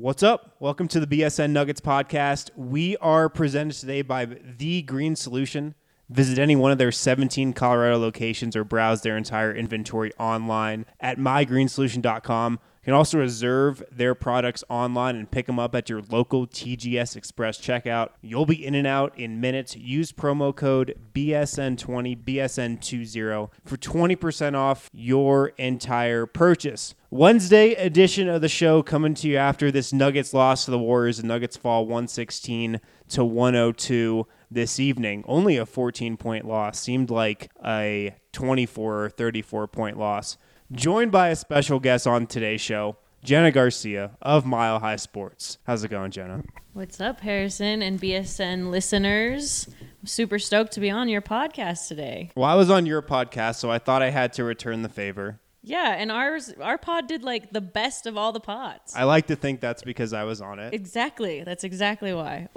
What's up? Welcome to the BSN Nuggets podcast. We are presented today by The Green Solution. Visit any one of their 17 Colorado locations or browse their entire inventory online at mygreensolution.com. You can also reserve their products online and pick them up at your local TGS Express checkout. You'll be in and out in minutes. Use promo code BSN20, BSN20 for 20% off your entire purchase. Wednesday edition of the show coming to you after this Nuggets loss to the Warriors. The Nuggets fall 116 to 102 this evening. Only a 14 point loss. Seemed like a 24 or 34 point loss joined by a special guest on today's show, Jena Garcia of Mile High Sports. How's it going, Jena? What's up, Harrison and BSN listeners? I'm super stoked to be on your podcast today. Well, I was on your podcast, so I thought I had to return the favor. Yeah, and ours our pod did like the best of all the pods. I like to think that's because I was on it. Exactly. That's exactly why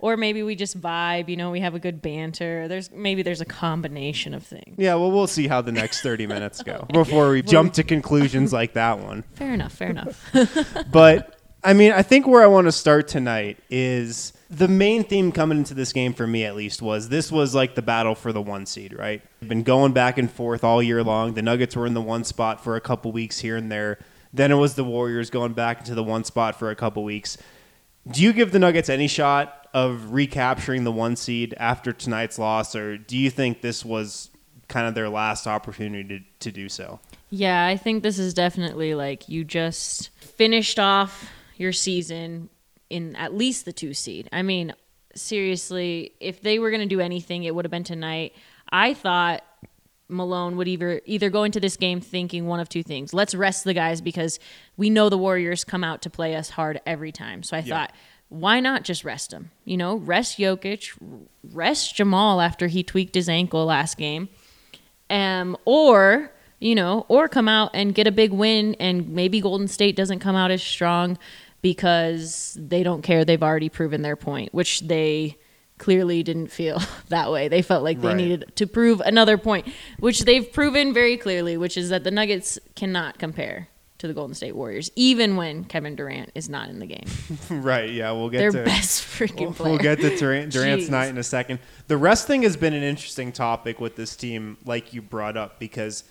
or maybe we just vibe. You know, we have a good banter. There's maybe there's a combination of things. Yeah, well, we'll see how the next thirty minutes go before we jump to conclusions like that one. Fair enough. Fair enough. but I mean, I think where I want to start tonight is the main theme coming into this game for me, at least, was this was like the battle for the one seed, right? Been going back and forth all year long. The Nuggets were in the one spot for a couple weeks here and there. Then it was the Warriors going back into the one spot for a couple weeks. Do you give the Nuggets any shot of recapturing the one seed after tonight's loss, or do you think this was kind of their last opportunity to, to do so? Yeah, I think this is definitely like you just finished off your season in at least the two seed. I mean, seriously, if they were going to do anything, it would have been tonight. I thought Malone would either either go into this game thinking one of two things. Let's rest the guys because we know the Warriors come out to play us hard every time. So I yeah. thought why not just rest him? You know, rest Jokic, rest Jamal after he tweaked his ankle last game. Um, or, you know, or come out and get a big win and maybe Golden State doesn't come out as strong because they don't care. They've already proven their point, which they clearly didn't feel that way. They felt like they right. needed to prove another point, which they've proven very clearly, which is that the Nuggets cannot compare to the Golden State Warriors, even when Kevin Durant is not in the game. right. Yeah, we'll get their to, best freaking we'll, player. We'll get to Durant, Durant's night in a second. The rest thing has been an interesting topic with this team, like you brought up, because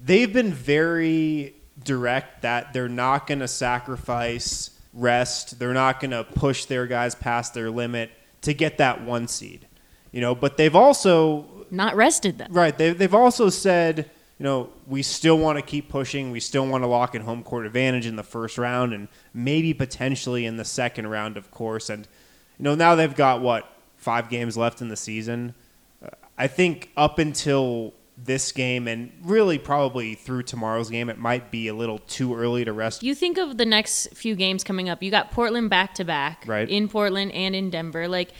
they've been very direct that they're not going to sacrifice rest. They're not going to push their guys past their limit to get that one seed. You know, but they've also Not rested them. Right. They, they've also said, you know, we still want to keep pushing. We still want to lock in home court advantage in the first round and maybe potentially in the second round, of course. And, you know, now they've got, what, five games left in the season? Uh, I think up until this game and really probably through tomorrow's game, it might be a little too early to rest. You think of the next few games coming up. You got Portland back to back, Right. In Portland and in Denver, like,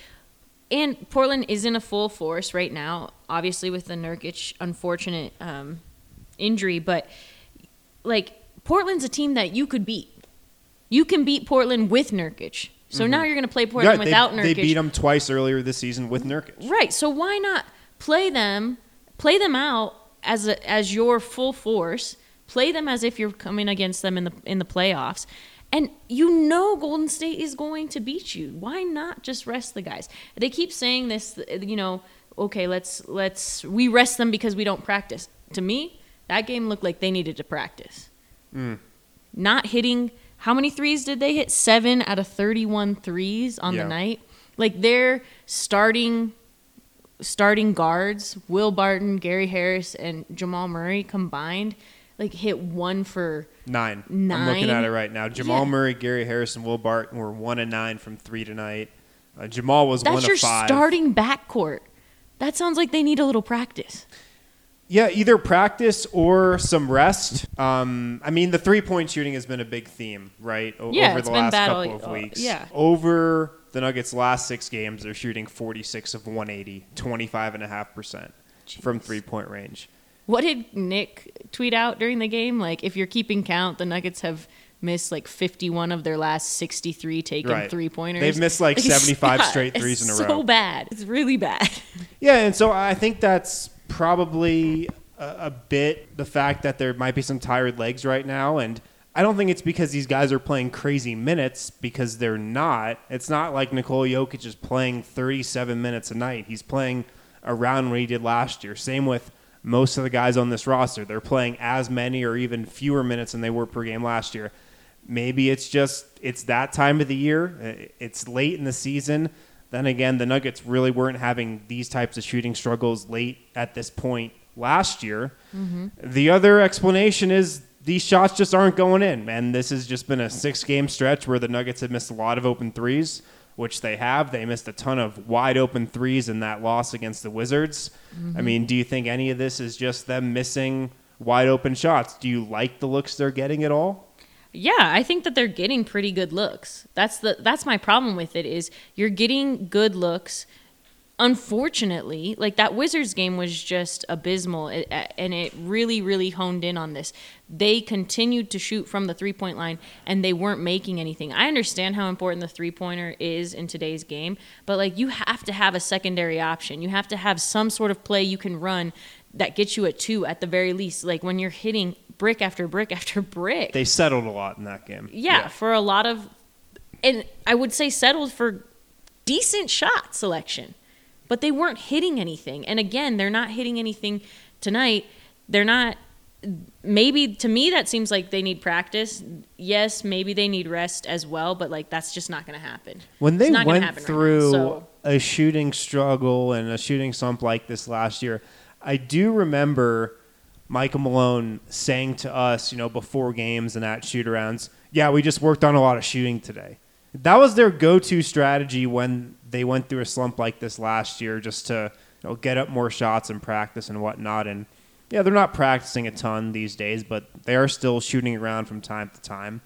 and Portland is in a full force right now. Obviously, with the Nurkic unfortunate um, injury, but like Portland's a team that you could beat. You can beat Portland with Nurkic. So now you're going to play Portland Yeah, without Mm-hmm. they, Nurkic. they beat them twice earlier this season with Nurkic. Right. So why not play them, play them out as a, as your full force, play them as if you're coming against them in the in the playoffs. And you know Golden State is going to beat you. Why not just rest the guys? They keep saying this, you know, okay, let's let's we rest them because we don't practice. To me, that game looked like they needed to practice. Mm. Not hitting how many threes did they hit? 7 out of 31 threes on Yeah. the night. Like they're starting starting guards, Will Barton, Gary Harris, and Jamal Murray combined, like hit one for Nine. nine. I'm looking at it right now. Jamal Yeah. Murray, Gary Harris, and Will Barton were one and nine from three tonight. Uh, Jamal was that's one your of five. starting backcourt. That sounds like they need a little practice. Yeah, either practice or some rest. Um, I mean, the three point shooting has been a big theme, right? O- Yeah, over it's the been last bad couple all- of uh, weeks. yeah. Over the Nuggets' last six games, they're shooting 46 of 180, 25.5% from three point range. What did Nick tweet out during the game? Like, if you're keeping count, the Nuggets have missed like 51 of their last 63 taken Right. three pointers. They've missed, like, it's 75 not- straight threes in a it's row. So bad. It's really bad. Yeah, and so I think that's probably a, a bit the fact that there might be some tired legs right now, and I don't think it's because these guys are playing crazy minutes because they're not. It's not like Nikola Jokic is playing 37 minutes a night. He's playing around what he did last year. Same with most of the guys on this roster. They're playing as many or even fewer minutes than they were per game last year. Maybe it's just it's that time of the year. It's late in the season. Then again, the Nuggets really weren't having these types of shooting struggles late at this point last year. Mm-hmm. The other explanation is these shots just aren't going in, and this has just been a six-game stretch where the Nuggets have missed a lot of open threes, which they have. They missed a ton of wide open threes in that loss against the Wizards. I mean, mm-hmm. do you think any of this is just them missing wide open shots? Do you like the looks they're getting at all? Yeah, I think that they're getting pretty good looks. That's the that's my problem with it is you're getting good looks. Unfortunately, like that Wizards game was just abysmal, it, and it really, really honed in on this. They continued to shoot from the three point line, and they weren't making anything. I understand how important the three pointer is in today's game, but like you have to have a secondary option. You have to have some sort of play you can run that gets you a two at the very least. Like when you're hitting brick after brick after brick They settled a lot in that game. yeah, for a lot of, and I would say settled for decent shot selection, but they weren't hitting anything. And again, they're not hitting anything tonight. They're not. Maybe to me that seems like they need practice. Yes, maybe they need rest as well, but like that's just not going to happen. When they It's not gonna went happen right now, through so- a shooting struggle and a shooting slump like this last year, I do remember Michael Malone saying to us, you know, before games and at shootarounds, yeah, we just worked on a lot of shooting today. That was their go to strategy when they went through a slump like this last year, just to you know, get up more shots and practice and whatnot. And yeah, they're not practicing a ton these days, but they are still shooting around from time to time.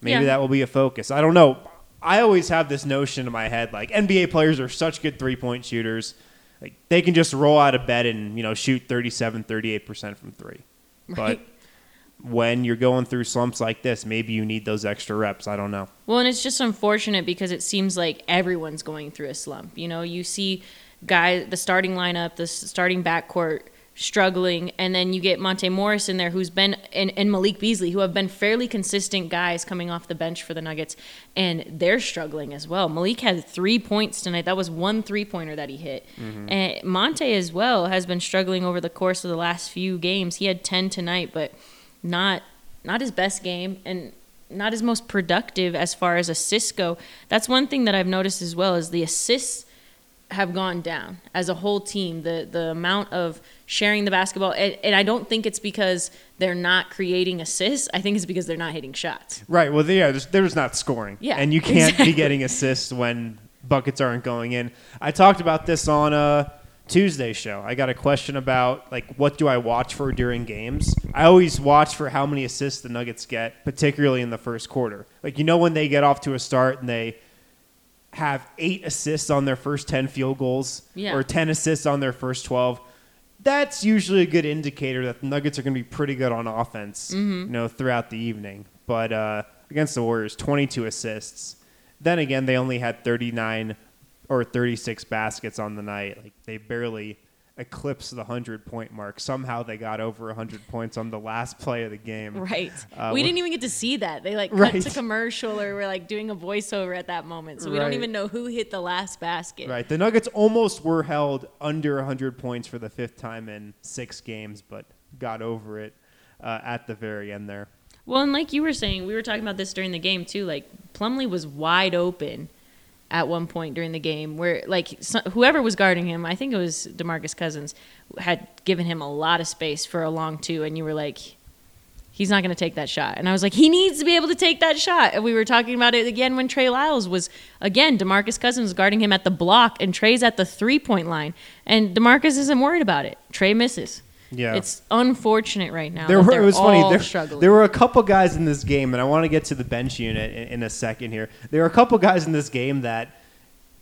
Maybe Yeah. that will be a focus. I don't know. I always have this notion in my head like NBA players are such good three point shooters. Like they can just roll out of bed and, you know, shoot 37, 38% from 3. But Right. When you're going through slumps like this, maybe you need those extra reps. I don't know. Well, and it's just unfortunate because it seems like everyone's going through a slump. You know, you see guys, the starting lineup, the starting backcourt struggling, and then you get Monte Morris in there, who's been, and, and Malik Beasley, who have been fairly consistent guys coming off the bench for the Nuggets, and they're struggling as well. Malik had three points tonight. That was one three pointer that he hit. Mm-hmm. And Monte as well has been struggling over the course of the last few games. He had 10 tonight, but not not his best game and not as most productive as far as assists go. That's one thing that I've noticed as well is the assists have gone down as a whole team. The the amount of sharing the basketball, and, and I don't think it's because they're not creating assists. I think it's because they're not hitting shots. Right. Well, yeah, there's, they're just not scoring. Yeah, And you can't exactly. be getting assists when buckets aren't going in. I talked about this on a Tuesday show. I got a question about like what do I watch for during games? I always watch for how many assists the Nuggets get, particularly in the first quarter. Like you know when they get off to a start and they have 8 assists on their first 10 field goals Yeah. or 10 assists on their first 12 that's usually a good indicator that the Nuggets are going to be pretty good on offense, Mm-hmm. you know, throughout the evening. But uh, against the Warriors, 22 assists. Then again, they only had 39 or 36 baskets on the night. Like they barely eclipsed the 100 point mark. Somehow they got over 100 points on the last play of the game. Right. Uh, we didn't even get to see that. They like cut to commercial or we're like doing a voiceover at that moment. So we don't even know who hit the last basket. Right. The Nuggets almost were held under 100 points for the fifth time in six games, but got over it uh, at the very end there. Well, and like you were saying, we were talking about this during the game too. Like Plumlee was wide open at one point during the game, where like so, whoever was guarding him, I think it was Demarcus Cousins, had given him a lot of space for a long two, and you were like, he's not going to take that shot. And I was like, he needs to be able to take that shot. And we were talking about it again when Trey Lyles was again Demarcus Cousins guarding him at the block, and Trey's at the three point line, and Demarcus isn't worried about it. Trey misses. Yeah. It's unfortunate right now. There were, it was funny. There, struggling. there were a couple guys in this game, and I want to get to the bench unit in, in a second here. There were a couple guys in this game that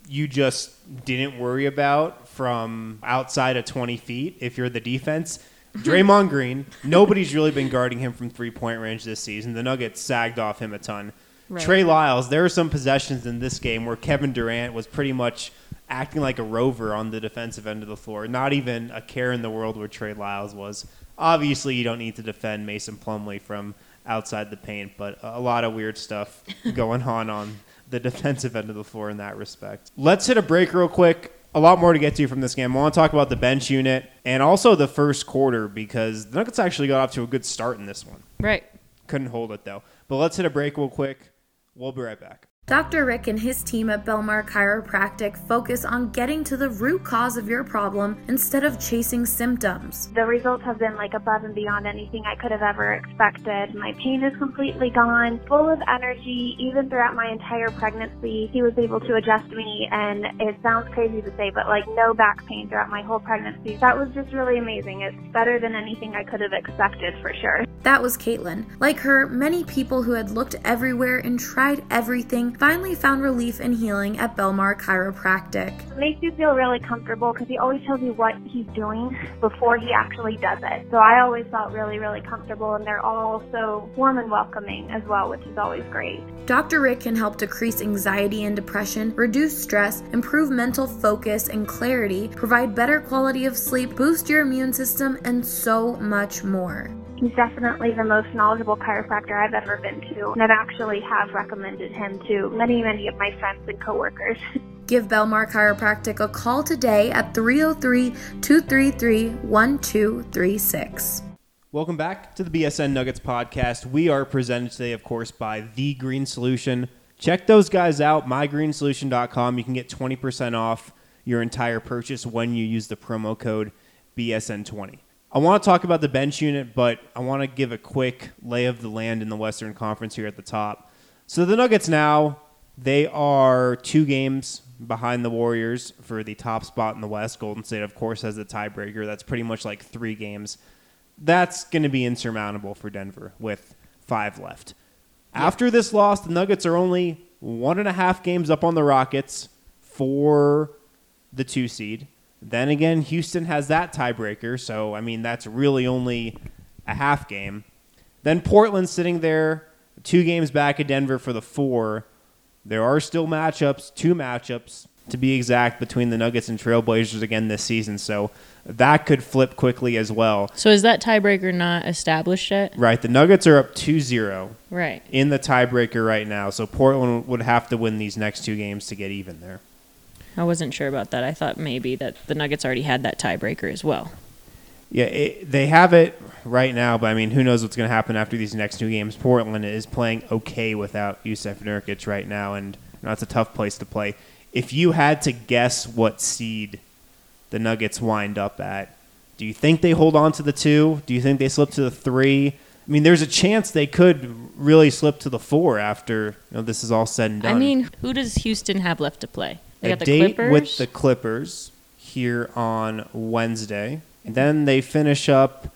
you just didn't worry about from outside of 20 feet if you're the defense. Mm-hmm. Draymond Green, nobody's really been guarding him from three point range this season. The Nuggets sagged off him a ton. Right. Trey Lyles, there are some possessions in this game where Kevin Durant was pretty much acting like a rover on the defensive end of the floor. Not even a care in the world where Trey Lyles was. Obviously, you don't need to defend Mason Plumlee from outside the paint, but a lot of weird stuff going on on the defensive end of the floor in that respect. Let's hit a break real quick. A lot more to get to from this game. I want to talk about the bench unit and also the first quarter because the Nuggets actually got off to a good start in this one. right. Couldn't hold it though. But let's hit a break real quick. We'll be right back. Dr. Rick and his team at Belmar Chiropractic focus on getting to the root cause of your problem instead of chasing symptoms. The results have been like above and beyond anything I could have ever expected. My pain is completely gone, full of energy, even throughout my entire pregnancy. He was able to adjust me, and it sounds crazy to say, but like no back pain throughout my whole pregnancy. That was just really amazing. It's better than anything I could have expected for sure. That was Caitlin. Like her, many people who had looked everywhere and tried everything finally found relief and healing at Belmar Chiropractic. It makes you feel really comfortable because he always tells you what he's doing before he actually does it. So I always felt really, really comfortable, and they're all so warm and welcoming as well, which is always great. Dr. Rick can help decrease anxiety and depression, reduce stress, improve mental focus and clarity, provide better quality of sleep, boost your immune system, and so much more. He's definitely the most knowledgeable chiropractor I've ever been to, and I've actually have recommended him to many, many of my friends and coworkers. Give Belmar Chiropractic a call today at 303 233 1236. Welcome back to the BSN Nuggets podcast. We are presented today, of course, by The Green Solution. Check those guys out, mygreensolution.com. You can get 20% off your entire purchase when you use the promo code BSN20. I want to talk about the bench unit, but I want to give a quick lay of the land in the Western Conference here at the top. So the Nuggets now, they are two games behind the Warriors for the top spot in the West. Golden State, of course, has the tiebreaker. That's pretty much like three games that's going to be insurmountable for Denver with five left. After this loss, the Nuggets are only one and a half games up on the Rockets for the two seed. Then again, Houston has that tiebreaker, so I mean that's really only a half game. Then Portland sitting there, two games back of Denver for the four. There are still matchups, two matchups to be exact, between the Nuggets and Trailblazers again this season. So that could flip quickly as well. So is that tiebreaker not established yet? Right, the Nuggets are up 2-0 Right. in the tiebreaker right now. So Portland would have to win these next two games to get even there. I wasn't sure about that. I thought maybe that the Nuggets already had that tiebreaker as well. Yeah, it, they have it right now, but I mean, who knows what's going to happen after these next two games? Portland is playing okay without Jusuf Nurkic right now, and you know, that's a tough place to play. If you had to guess what seed the Nuggets wind up at, do you think they hold on to the two? Do you think they slip to the three? I mean, there's a chance they could really slip to the four after you know, this is all said and done. I mean, who does Houston have left to play? They a the date Clippers. with the Clippers here on Wednesday. And then they finish up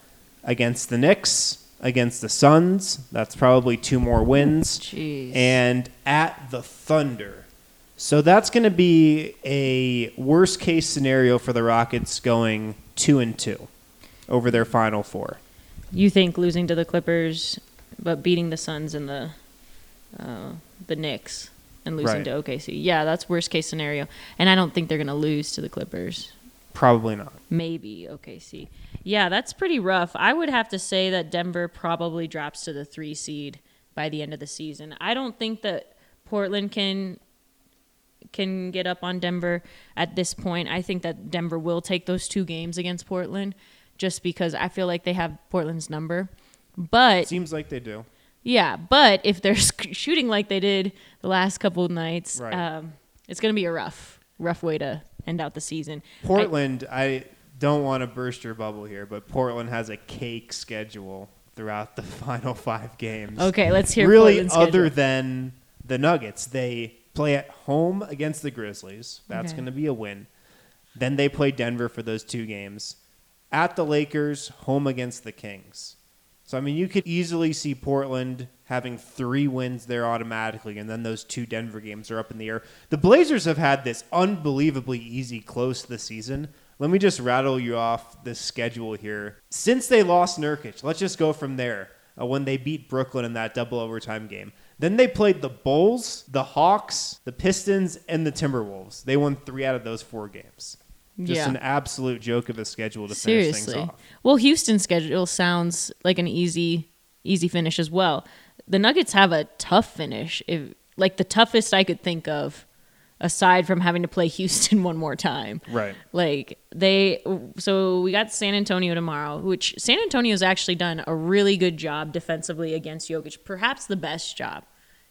against the Knicks, against the Suns. That's probably two more wins. Jeez. And at the Thunder. So that's going to be a worst case scenario for the Rockets going two and two over their final four. You think losing to the Clippers, but beating the Suns and the uh, the Knicks and losing Right. to OKC? Yeah, that's worst case scenario. And I don't think they're going to lose to the Clippers. Probably not. Maybe OKC. Yeah, that's pretty rough. I would have to say that Denver probably drops to the three seed by the end of the season. I don't think that Portland can can get up on Denver at this point. I think that Denver will take those two games against Portland just because I feel like they have Portland's number. But Seems like they do. Yeah, but if they're shooting like they did the last couple of nights, Right. um, it's going to be a rough, rough way to end out the season. I- Portland, I, don't want to burst your bubble here, but Portland has a cake schedule throughout the final five games. okay, let's hear really, other than the Nuggets, they play at home against the Grizzlies. That's Okay. going to be a win. Then they play Denver for those two games. At the Lakers, home against the Kings. So, I mean, you could easily see Portland having three wins there automatically, and then those two Denver games are up in the air. The Blazers have had this unbelievably easy close to the season. Let me just rattle you off the schedule here. Since they lost Nurkic, let's just go from there. Uh, when they beat Brooklyn in that double overtime game. Then they played the Bulls, the Hawks, the Pistons, and the Timberwolves. They won three out of those four games. Just Yeah. an absolute joke of a schedule to finish things Seriously. off. Well, Houston's schedule sounds like an easy, easy finish as well. The Nuggets have a tough finish, if like the toughest I could think of, aside from having to play Houston one more time. Right. Like they, so we got San Antonio tomorrow, which San Antonio's actually done a really good job defensively against Jokic, perhaps the best job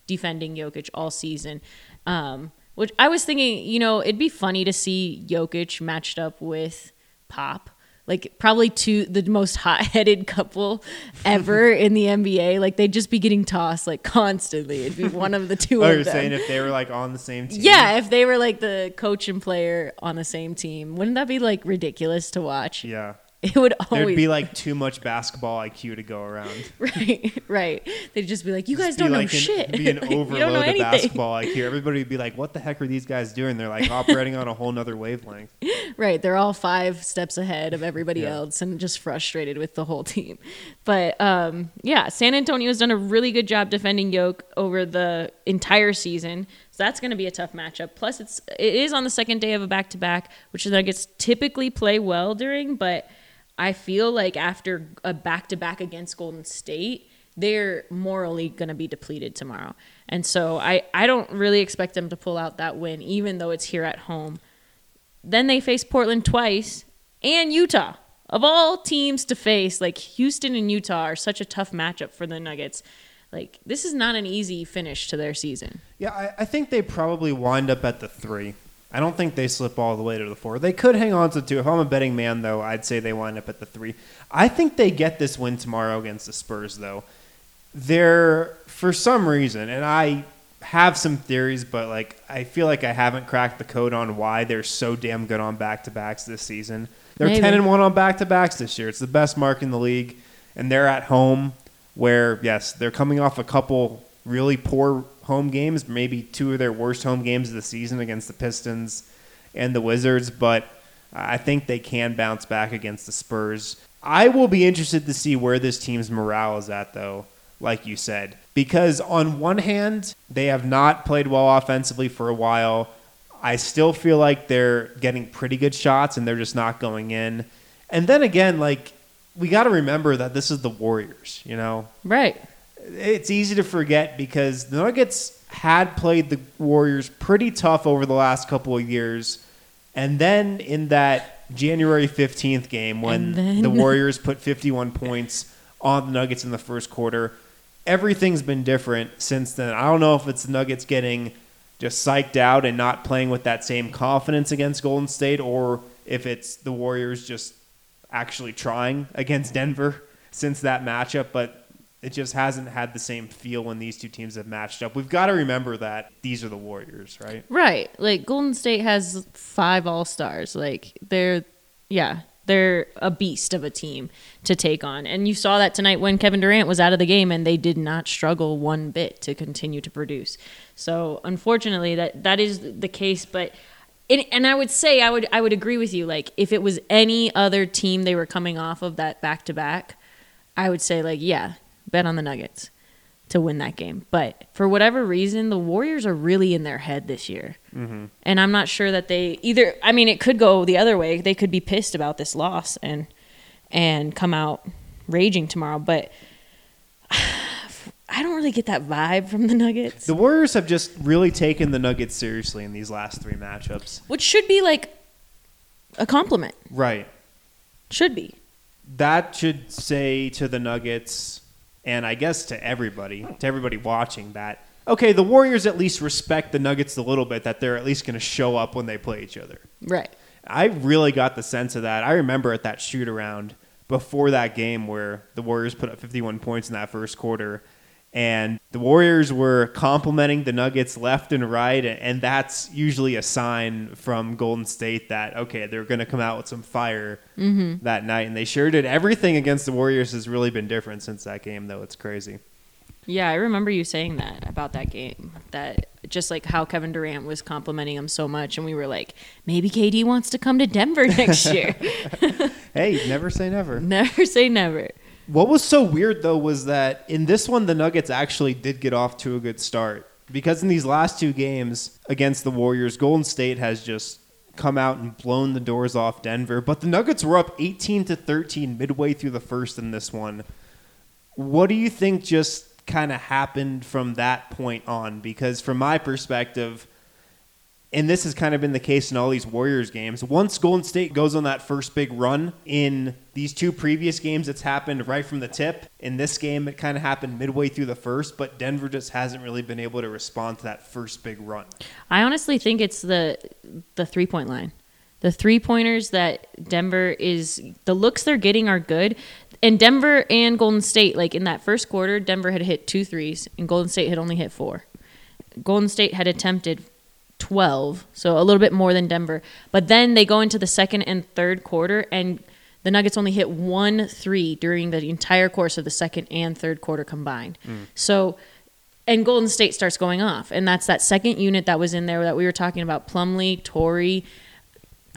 defending Jokic all season. Um, which I was thinking, you know, it'd be funny to see Jokic matched up with Pop. Like probably two the most hot-headed couple ever in the NBA. Like they'd just be getting tossed like constantly. It'd be one of the two Oh, of you're them. saying if they were like on the same team? Yeah, if they were like the coach and player on the same team, wouldn't that be like ridiculous to watch? Yeah. It would There'd always be like too much basketball IQ to go around. right, right. They'd just be like, "You guys Be don't know like an, shit. Be an Like, you overload don't know of anything." basketball IQ. Everybody would be like, "What the heck are these guys doing?" They're like operating on a whole nother wavelength. Right, they're all five steps ahead of everybody Yeah. else and just frustrated with the whole team. But um, yeah, San Antonio has done a really good job defending Yoke over the entire season. So that's going to be a tough matchup. Plus, it's it is on the second day of a back to back, which the Nuggets typically play well during. But I feel like after a back to back against Golden State, they're morally going to be depleted tomorrow. And so I, I don't really expect them to pull out that win, even though it's here at home. Then they face Portland twice and Utah. Of all teams to face, like Houston and Utah are such a tough matchup for the Nuggets. Like this is not an easy finish to their season. Yeah, I, I think they probably wind up at the three. I don't think they slip all the way to the four. They could hang on to two. If I'm a betting man, though, I'd say they wind up at the three. I think they get this win tomorrow against the Spurs, though. They're, for some reason, and I have some theories, but like I feel like I haven't cracked the code on why they're so damn good on back to backs this season. They're Maybe. ten and one on back to backs this year. It's the best mark in the league, and they're at home. Where yes, they're coming off a couple really poor home games, maybe two of their worst home games of the season against the Pistons and the Wizards, but I think they can bounce back against the Spurs. I will be interested to see where this team's morale is at, though, like you said, because on one hand, they have not played well offensively for a while. I still feel like they're getting pretty good shots and they're just not going in. And then again, like, we got to remember that this is the Warriors, you know? Right. It's easy to forget because the Nuggets had played the Warriors pretty tough over the last couple of years. And then in that January 15th game when then- the Warriors put 51 points on the Nuggets in the first quarter. Everything's been different since then. I don't know if it's the Nuggets getting just psyched out and not playing with that same confidence against Golden State or if it's the Warriors just actually trying against Denver since that matchup, but it just hasn't had the same feel when these two teams have matched up. We've got to remember that these are the Warriors, right? Right. Like Golden State has five All Stars. Like they're, yeah, they're a beast of a team to take on. And you saw that tonight when Kevin Durant was out of the game, and they did not struggle one bit to continue to produce. So unfortunately, that that is the case. But and I would say I would I would agree with you. Like if it was any other team they were coming off of that back to back, I would say like yeah, bet on the Nuggets to win that game. But for whatever reason, the Warriors are really in their head this year. Mm-hmm. And I'm not sure that they either I mean it could go the other way. They could be pissed about this loss and and come out raging tomorrow, but I don't really get that vibe from the Nuggets. The Warriors have just really taken the Nuggets seriously in these last three matchups. Which should be like a compliment. Right. Should be. That should say to the Nuggets and I guess to everybody, to everybody watching that, okay, the Warriors at least respect the Nuggets a little bit that they're at least going to show up when they play each other. Right. I really got the sense of that. I remember at that shoot around before that game where the Warriors put up 51 points in that first quarter and the Warriors were complimenting the Nuggets left and right and that's usually a sign from Golden State that okay, they're going to come out with some fire Mhm. that night and they sure did. Everything against the Warriors has really been different since that game though. It's crazy. Yeah, I remember you saying that about that game. That just like how Kevin Durant was complimenting him so much, and we were like, maybe KD wants to come to Denver next year. Hey, never say never. never say never. What was so weird though was that in this one the Nuggets actually did get off to a good start. Because in these last two games against the Warriors, Golden State has just come out and blown the doors off Denver, but the Nuggets were up 18 to 13 midway through the first in this one. What do you think just kind of happened from that point on? Because from my perspective and this has kind of been the case in all these Warriors games. Once Golden State goes on that first big run in these two previous games, it's happened right from the tip. In this game, it kind of happened midway through the first, but Denver just hasn't really been able to respond to that first big run. I honestly think it's the the three point line. The three pointers that Denver is the looks they're getting are good. And Denver and Golden State, like in that first quarter, Denver had hit two threes and Golden State had only hit four. Golden State had attempted 12, so a little bit more than Denver. But then they go into the second and third quarter, and the Nuggets only hit one three during the entire course of the second and third quarter combined. Hmm. So, and Golden State starts going off, and that's that second unit that was in there that we were talking about: Plumlee, Torrey.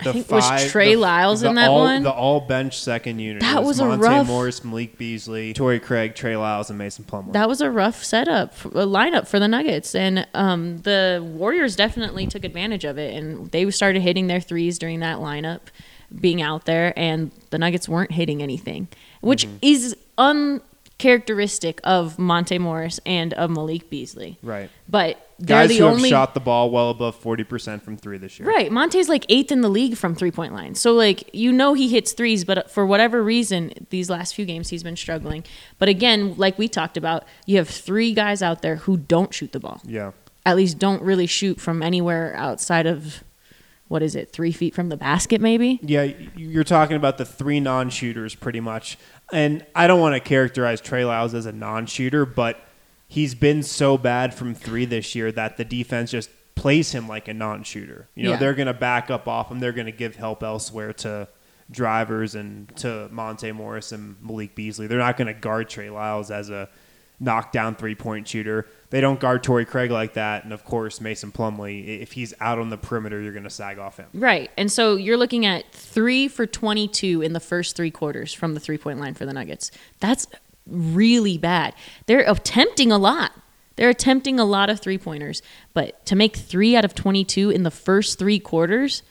I think was Trey the- Lyles the in that all, one. The all bench second unit. That was a Monte rough- Morris, Malik Beasley, Torrey Craig, Trey Lyles, and Mason Plumlee. that was a rough setup, a lineup for the Nuggets, and um, the Warriors definitely took advantage of it, and they started hitting their threes during that lineup, being out there, and the Nuggets weren't hitting anything, which Mm-hmm. is uncharacteristic of Monte Morris and of Malik Beasley. right. But they're Guys the who only have shot the ball well above 40% from three this year. Right. Monte's like eighth in the league from three point line. So, like, you know, he hits threes, but for whatever reason, these last few games, he's been struggling. But again, like we talked about, you have three guys out there who don't shoot the ball. Yeah. At least don't really shoot from anywhere outside of, what is it, three feet from the basket, maybe? Yeah, you're talking about the three non-shooters pretty much. And I don't want to characterize Trey Lyles as a non-shooter, but he's been so bad from three this year that the defense just plays him like a non-shooter. You know, Yeah. they're going to back up off him. They're going to give help elsewhere to drivers and to Monte Morris and Malik Beasley. They're not going to guard Trey Lyles as a knockdown three-point shooter. They don't guard Torrey Craig like that. And of course, Mason Plumlee, if he's out on the perimeter, you're going to sag off him. Right. And so you're looking at three for 22 in the first three quarters from the three point line for the Nuggets. That's really bad. They're attempting a lot. They're attempting a lot of three pointers, but to make three out of 22 in the first three quarters,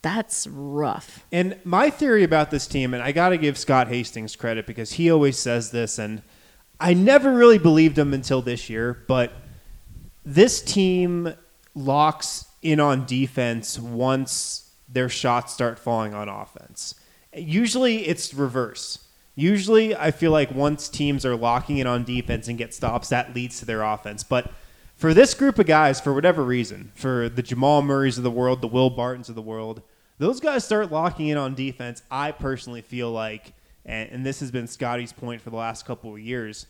that's rough. And my theory about this team, and I got to give Scott Hastings credit because he always says this, and I never really believed him until this year, but this team locks in on defense once their shots start falling on offense. Usually it's reverse. Usually I feel like once teams are locking in on defense and get stops, that leads to their offense. But for this group of guys, for whatever reason, for the Jamal Murrays of the world, the Will Bartons of the world, those guys start locking in on defense. I personally feel like, and, and this has been Scotty's point for the last couple of years,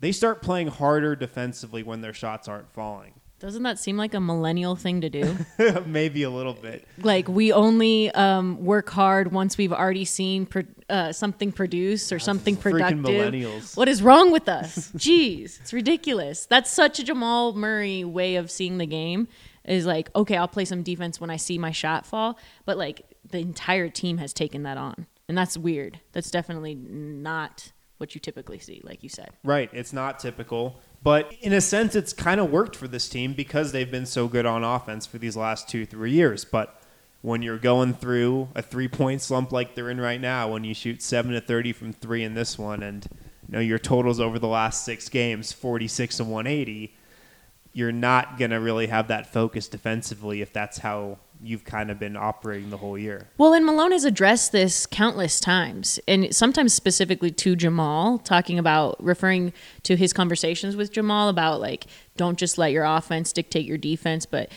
they start playing harder defensively when their shots aren't falling. Doesn't that seem like a millennial thing to do? Maybe a little bit. like we only um, work hard once we've already seen pro- uh, something produce or something productive. millennials. What is wrong with us? Jeez, it's ridiculous. That's such a Jamal Murray way of seeing the game. Is like, okay, I'll play some defense when I see my shot fall, but like the entire team has taken that on, and that's weird. That's definitely not what you typically see, like you said. Right. It's not typical. But in a sense, it's kind of worked for this team because they've been so good on offense for these last two, three years. But when you're going through a three point slump like they're in right now, when you shoot 7 to 30 from three in this one, and you know your totals over the last six games, 46 to 180, you're not going to really have that focus defensively if that's how you've kind of been operating the whole year. Well, and Malone has addressed this countless times, and sometimes specifically to Jamal, talking about referring to his conversations with Jamal about like, don't just let your offense dictate your defense, but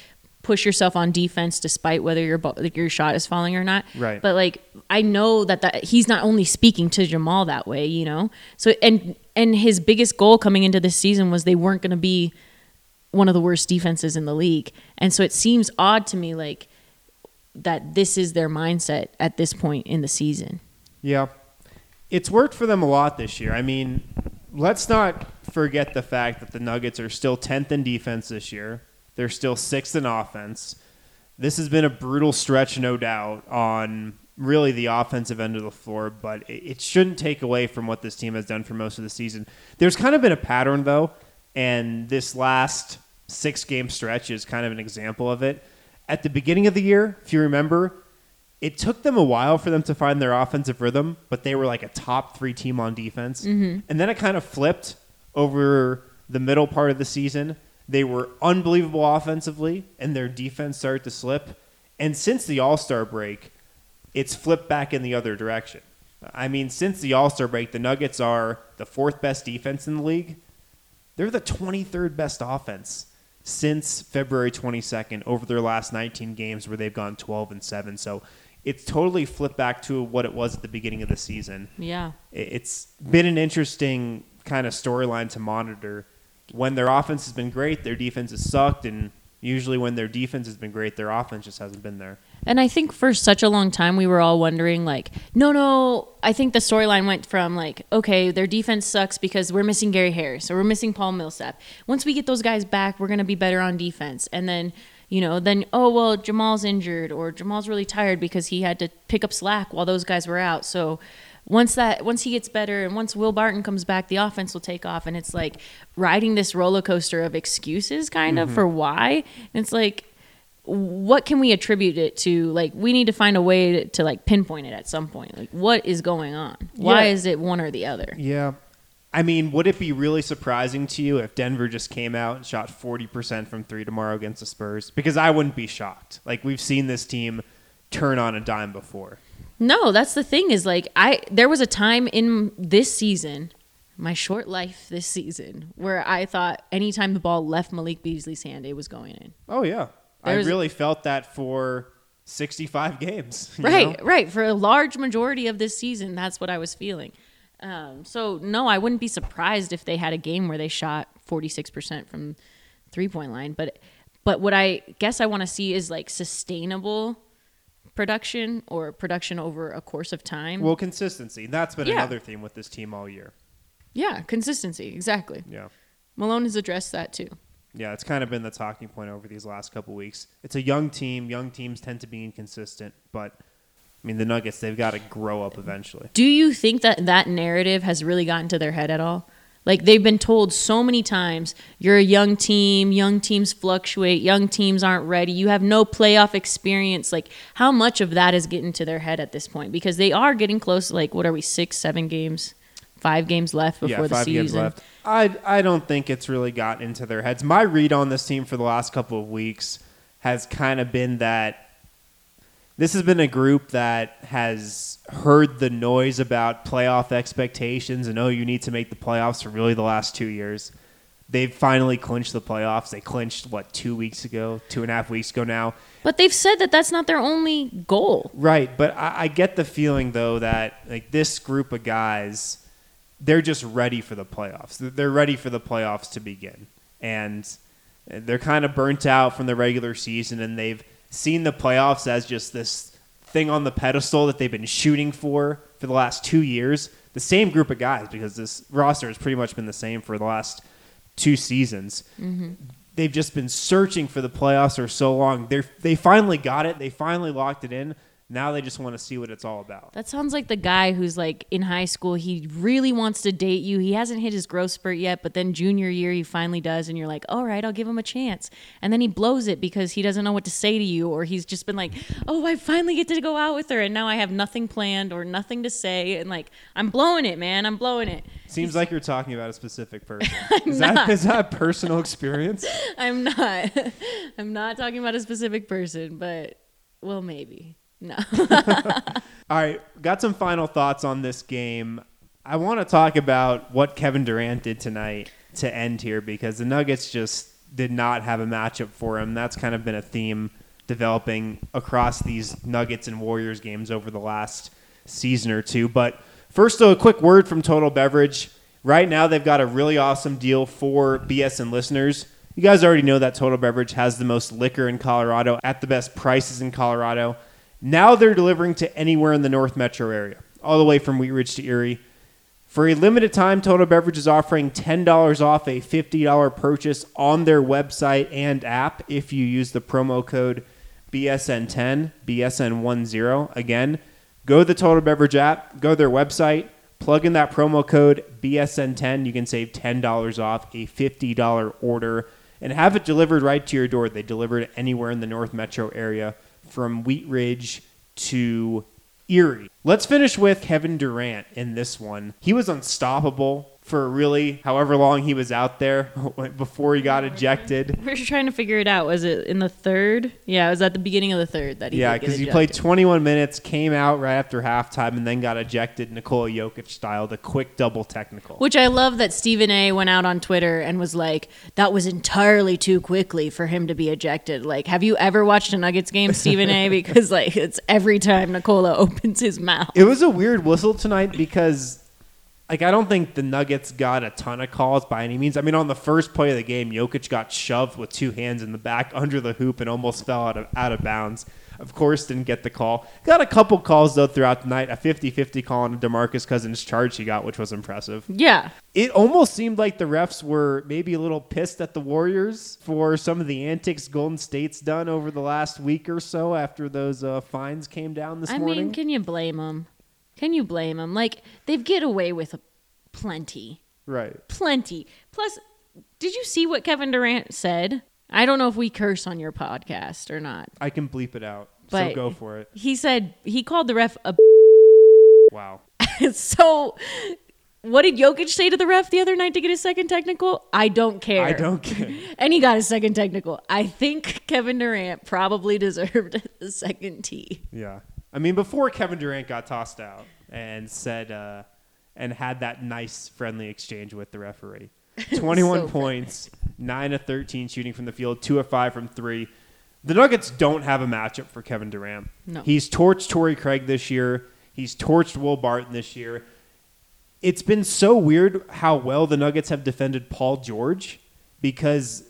push yourself on defense despite whether your your shot is falling or not. Right. But like, I know that that he's not only speaking to Jamal that way, you know. So and and his biggest goal coming into this season was they weren't going to be one of the worst defenses in the league, and so it seems odd to me like that this is their mindset at this point in the season. Yeah. It's worked for them a lot this year. I mean, let's not forget the fact that the Nuggets are still 10th in defense this year. They're still 6th in offense. This has been a brutal stretch, no doubt, on really the offensive end of the floor, but it shouldn't take away from what this team has done for most of the season. There's kind of been a pattern, though, and this last six game stretch is kind of an example of it at the beginning of the year, if you remember, it took them a while for them to find their offensive rhythm, but they were like a top three team on defense. Mm-hmm. And then it kind of flipped over the middle part of the season. They were unbelievable offensively, and their defense started to slip. And since the All Star break, it's flipped back in the other direction. I mean, since the All Star break, the Nuggets are the fourth best defense in the league. They're the 23rd best offense since February 22nd over their last 19 games where they've gone 12 and 7. So it's totally flipped back to what it was at the beginning of the season. Yeah. It's been an interesting kind of storyline to monitor. When their offense has been great, their defense has sucked, and usually when their defense has been great, their offense just hasn't been there. And I think for such a long time, we were all wondering, like, no, no. I think the storyline went from, like, okay, their defense sucks because we're missing Gary Harris or we're missing Paul Millsap. Once we get those guys back, we're going to be better on defense. And then, you know, then, oh, well, Jamal's injured or Jamal's really tired because he had to pick up slack while those guys were out. So, once that once he gets better and once Will Barton comes back, the offense will take off. And it's like riding this roller coaster of excuses, kind of Mm-hmm. for why. And it's like what can we attribute it to like we need to find a way to, to like pinpoint it at some point like what is going on why Yeah. is it one or the other Yeah. I mean, would it be really surprising to you if Denver just came out and shot 40% from three tomorrow against the Spurs? Because I wouldn't be shocked. Like, we've seen this team turn on a dime before. no that's the thing is like i there was a time in this season my short life this season where i thought anytime the ball left malik beasley's hand it was going in Oh, yeah. There's- I really felt that for 65 games. right know? right for a large majority of this season that's what i was feeling um, so no i wouldn't be surprised if they had a game where they shot 46% from three point line but but what i guess i want to see is like sustainable production or production over a course of time Well, consistency. That's been Yeah. another theme with this team all year. yeah consistency exactly Yeah. malone has addressed that too Yeah, it's kind of been the talking point over these last couple weeks. It's a young team. Young teams tend to be inconsistent, but I mean, the Nuggets, they've got to grow up eventually. Do you think that that narrative has really gotten to their head at all? Like they've been told so many times, you're a young team, young teams fluctuate, young teams aren't ready, you have no playoff experience. Like how much of that is getting to their head at this point? Because they are getting close. Like what are we, six, seven games, five games left before yeah, the season? I I don't think it's really got into their heads. My read on this team for the last couple of weeks has kind of been that this has been a group that has heard the noise about playoff expectations and oh, you need to make the playoffs for really the last two years. They've finally clinched the playoffs. They clinched what two weeks ago, two and a half weeks ago now. But they've said that that's not their only goal. Right, but I, I get the feeling though that like this group of guys, they're just ready for the playoffs. They're ready for the playoffs to begin, and they're kind of burnt out from the regular season, and they've seen the playoffs as just this thing on the pedestal that they've been shooting for for the last two years. The same group of guys, because this roster has pretty much been the same for the last two seasons. Mm-hmm. They've just been searching for the playoffs for so long. They they finally got it. They finally locked it in. Now they just want to see what it's all about. That sounds like the guy who's like in high school. He really wants to date you. He hasn't hit his growth spurt yet, but then junior year he finally does, and you're like, all right, I'll give him a chance. And then he blows it because he doesn't know what to say to you, or he's just been like, oh, I finally get to go out with her, and now I have nothing planned or nothing to say, and like I'm blowing it, man. I'm blowing it. Seems like you're talking about a specific person. Is, not. that, is that a personal experience? I'm not. I'm not talking about a specific person, but well, maybe. No. All right, got some final thoughts on this game. I want to talk about what Kevin Durant did tonight to end here because the Nuggets just did not have a matchup for him. That's kind of been a theme developing across these Nuggets and Warriors games over the last season or two. But first, though, a quick word from Total Beverage. Right now, they've got a really awesome deal for BSN listeners. You guys already know that Total Beverage has the most liquor in Colorado at the best prices in Colorado. Now they're delivering to anywhere in the North Metro area, all the way from Wheat Ridge to Erie. For a limited time, Total Beverage is offering $10 off a $50 purchase on their website and app if you use the promo code BSN10, BSN10. Again, go to the Total Beverage app, go to their website, plug in that promo code BSN10. You can save $10 off a $50 order and have it delivered right to your door. They deliver it anywhere in the North Metro area from Wheat Ridge to Erie. Let's finish with Kevin Durant in this one. He was unstoppable for really however long he was out there before he got ejected. We're trying to figure it out. Was it in the third? Yeah, it was at the beginning of the third that he yeah, because he played 21 minutes, came out right after halftime, and then got ejected Nikola Jokic style, the quick double technical. Which I love that Stephen A went out on Twitter and was like, that was entirely too quickly for him to be ejected. Like, have you ever watched a Nuggets game, Stephen A? Because, like, it's every time Nikola opens his mouth. It was a weird whistle tonight because, like, I don't think the Nuggets got a ton of calls by any means. I mean, on the first play of the game, Jokic got shoved with two hands in the back under the hoop and almost fell out of, out of bounds. Of course, didn't get the call. Got a couple calls, though, throughout the night. A 50 50 call on a Demarcus Cousins charge he got, which was impressive. Yeah. It almost seemed like the refs were maybe a little pissed at the Warriors for some of the antics Golden State's done over the last week or so after those uh, fines came down this I morning. I mean, can you blame them? Can you blame them? Like, they've get away with plenty. right. Plenty. Plus, did you see what Kevin Durant said? I don't know if we curse on your podcast or not. I can bleep it out. But so go for it. He said he called the ref a. Wow. so, what did Jokic say to the ref the other night to get his second technical? I don't care. I don't care. And he got his second technical. I think Kevin Durant probably deserved the second T. Yeah. I mean, before Kevin Durant got tossed out and said, uh, and had that nice friendly exchange with the referee 21 So points, 9 of 13 shooting from the field, 2 of 5 from 3. The Nuggets don't have a matchup for Kevin Durant. No. He's torched Torrey Craig this year, he's torched Will Barton this year. It's been so weird how well the Nuggets have defended Paul George because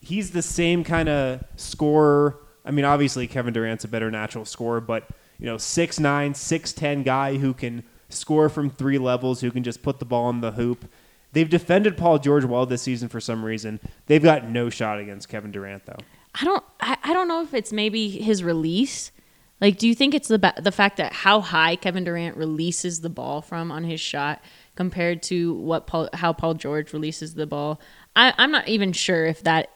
he's the same kind of scorer. I mean, obviously Kevin Durant's a better natural scorer, but you know, 6'9", 6'10 guy who can score from three levels, who can just put the ball in the hoop. They've defended Paul George well this season for some reason. They've got no shot against Kevin Durant though. I don't. I, I don't know if it's maybe his release. Like, do you think it's the the fact that how high Kevin Durant releases the ball from on his shot compared to what Paul, how Paul George releases the ball? I, I'm not even sure if that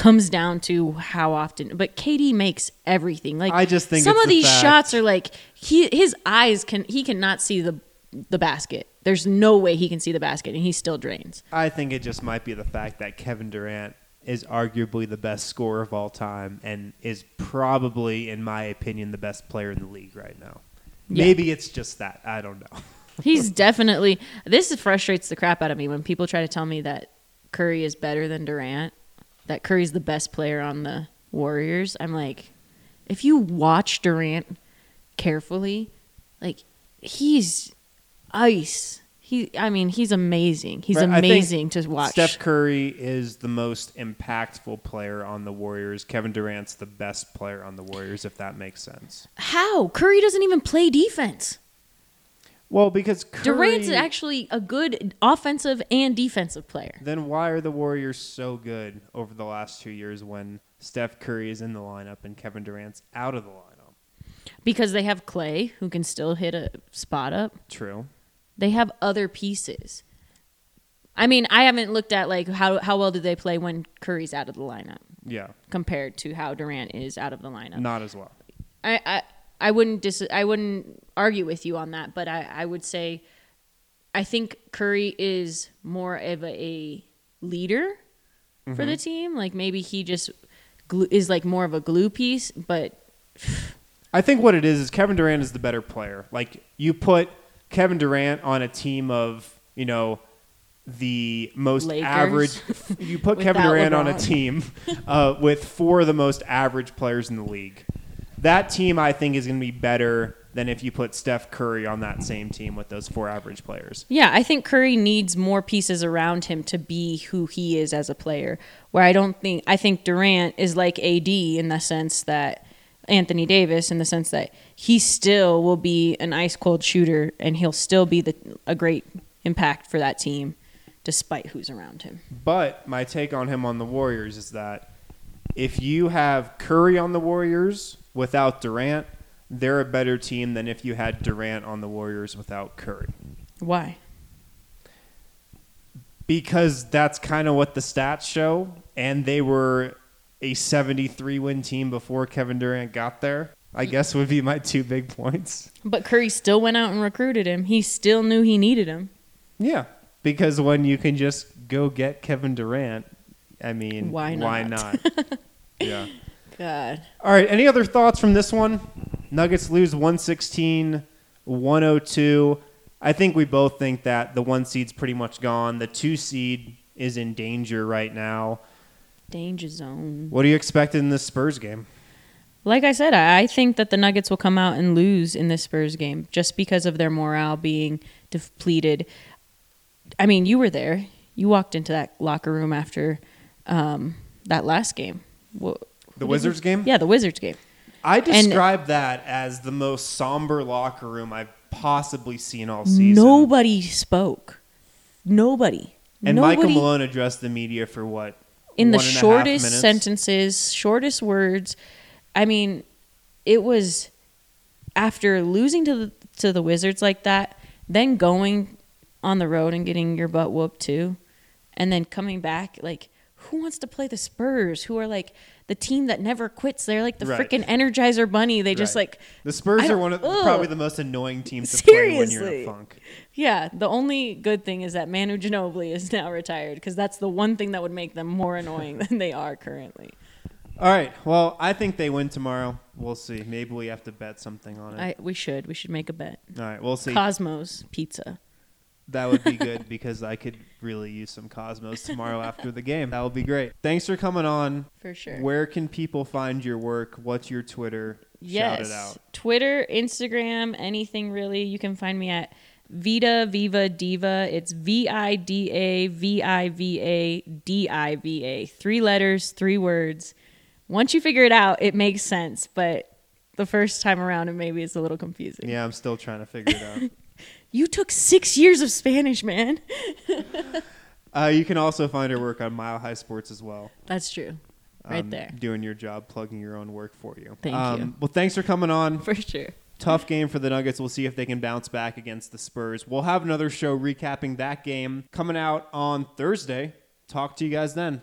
comes down to how often. But KD makes everything. Like I just think some of the these fact- shots are like he his eyes can he cannot see the the basket. There's no way he can see the basket, and he still drains. I think it just might be the fact that Kevin Durant is arguably the best scorer of all time and is probably, in my opinion, the best player in the league right now. Yeah. Maybe it's just that. I don't know. He's definitely. This frustrates the crap out of me when people try to tell me that Curry is better than Durant, that Curry's the best player on the Warriors. I'm like, if you watch Durant carefully, like he's ice. He, I mean, he's amazing. He's Right, amazing to watch. Steph Curry is the most impactful player on the Warriors. Kevin Durant's the best player on the Warriors, if that makes sense. How Curry doesn't even play defense. Well, because Curry, Durant's actually a good offensive and defensive player. Then why are the Warriors so good over the last two years when Steph Curry is in the lineup and Kevin Durant's out of the lineup? Because they have Klay, who can still hit a spot up. True. They have other pieces. I mean, I haven't looked at like how how well did they play when Curry's out of the lineup Yeah. compared to how Durant is out of the lineup. Not as well. I, I I wouldn't dis- I wouldn't argue with you on that, but I, I would say I think Curry is more of a, a leader for the team. Like maybe he just glue, is like more of a glue piece, but I think what it is is Kevin Durant is the better player. Like you put Kevin Durant on a team of, you know, the most Lakers. average. You put Kevin Durant on a team uh, with four of the most average players in the league. That team, I think, is going to be better than if you put Steph Curry on that same team with those four average players. Yeah, I think Curry needs more pieces around him to be who he is as a player. Where I don't think I think Durant is like AD in the sense that Anthony Davis in the sense that he still will be an ice cold shooter and he'll still be the a great impact for that team despite who's around him. But my take on him on the Warriors is that if you have Curry on the Warriors without Durant, they're a better team than if you had Durant on the Warriors without Curry. Why? Because that's kind of what the stats show, and they were a 73 win team before Kevin Durant got there. I mm. guess would be my two big points. But Curry still went out and recruited him. He still knew he needed him. Yeah, because when you can just go get Kevin Durant, I mean, Why not? Why not? not? yeah. God. All right. Any other thoughts from this one? Nuggets lose 116, 102. I think we both think that the one seed's pretty much gone. The two seed is in danger right now. Danger zone. What do you expect in this Spurs game? Like I said, I I think that the Nuggets will come out and lose in this Spurs game just because of their morale being depleted. I mean, you were there. You walked into that locker room after um, that last game. Wha- The Wizards game? Yeah, the Wizards game. I describe that as the most somber locker room I've possibly seen all season. Nobody spoke. Nobody. and Nobody Michael Malone addressed the media for what? in the one and a half shortest sentences, shortest words. I mean, it was after losing to the to the Wizards like that, then going on the road and getting your butt whooped too, and then coming back like who wants to play the Spurs who are like the team that never quits. They're like the Right. freaking Energizer Bunny. They just Right. like The Spurs are one of ugh. probably the most annoying teams to play when you're in Seriously. a funk. Yeah, the only good thing is that Manu Ginobili is now retired because that's the one thing that would make them more annoying than they are currently. All right. Well, I think they win tomorrow. We'll see. Maybe we have to bet something on it. I we should we should make a bet. All right. We'll see. Cosmos Pizza. That would be good because I could really use some Cosmos tomorrow after the game. That would be great. Thanks for coming on. For sure. Where can people find your work? What's your Twitter? Yes. Shout it out. Twitter, Instagram, anything really. You can find me at Vida Viva Diva. It's V I D A V I V A D I V A. Three letters, three words. Once you figure it out, it makes sense, but the first time around it maybe it's a little confusing. Yeah, I'm still trying to figure it out. You took six years of Spanish, man. Uh, you can also find her work on Mile High Sports as well. That's true. Right Um, there. Doing your job, plugging your own work for you. Thank um, you. Well, thanks for coming on. For sure. Tough game for the Nuggets. We'll see if they can bounce back against the Spurs. We'll have another show recapping that game coming out on Thursday. Talk to you guys then.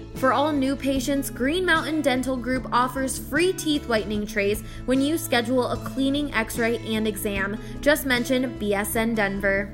For all new patients, Green Mountain Dental Group offers free teeth whitening trays when you schedule a cleaning, x ray, and exam. Just mention BSN Denver.